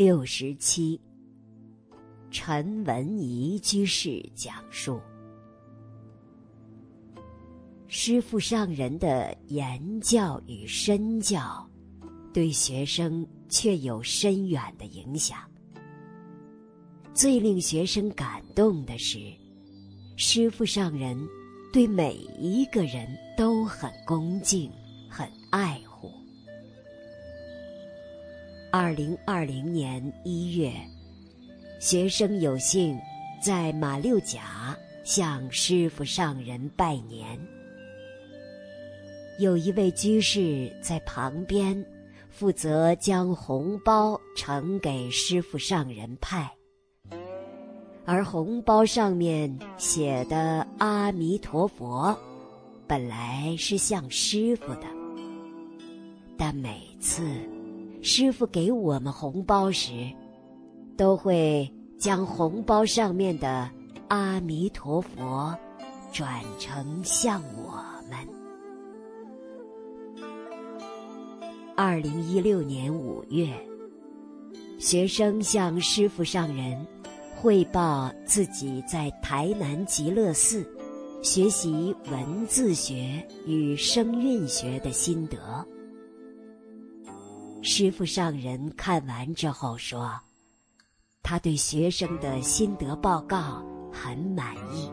六十七，陈文仪居士讲述：师父上人的言教与身教，对学生却有深远的影响。最令学生感动的是，师父上人对每一个人都很恭敬，很爱护。二零二零年一月，学生有幸在马六甲向师傅上人拜年。有一位居士在旁边，负责将红包呈给师傅上人派。而红包上面写的“阿弥陀佛”，本来是像师傅的，但每次。师傅给我们红包时，都会将红包上面的“阿弥陀佛”转成向我们。二零一六年五月，学生向师傅上人汇报自己在台南极乐寺学习文字学与声韵学的心得。师傅上人看完之后说：“他对学生的心得报告很满意，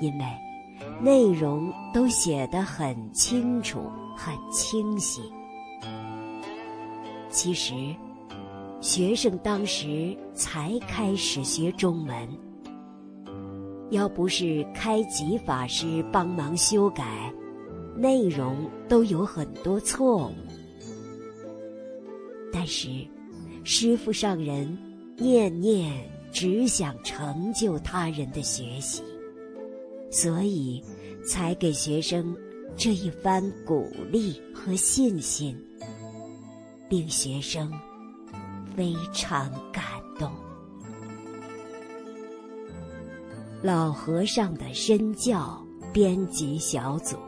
因为内容都写得很清楚、很清晰。其实，学生当时才开始学中文，要不是开吉法师帮忙修改，内容都有很多错误。”但是，师父上人念念只想成就他人的学习，所以才给学生这一番鼓励和信心，令学生非常感动。老和尚的身教编辑小组。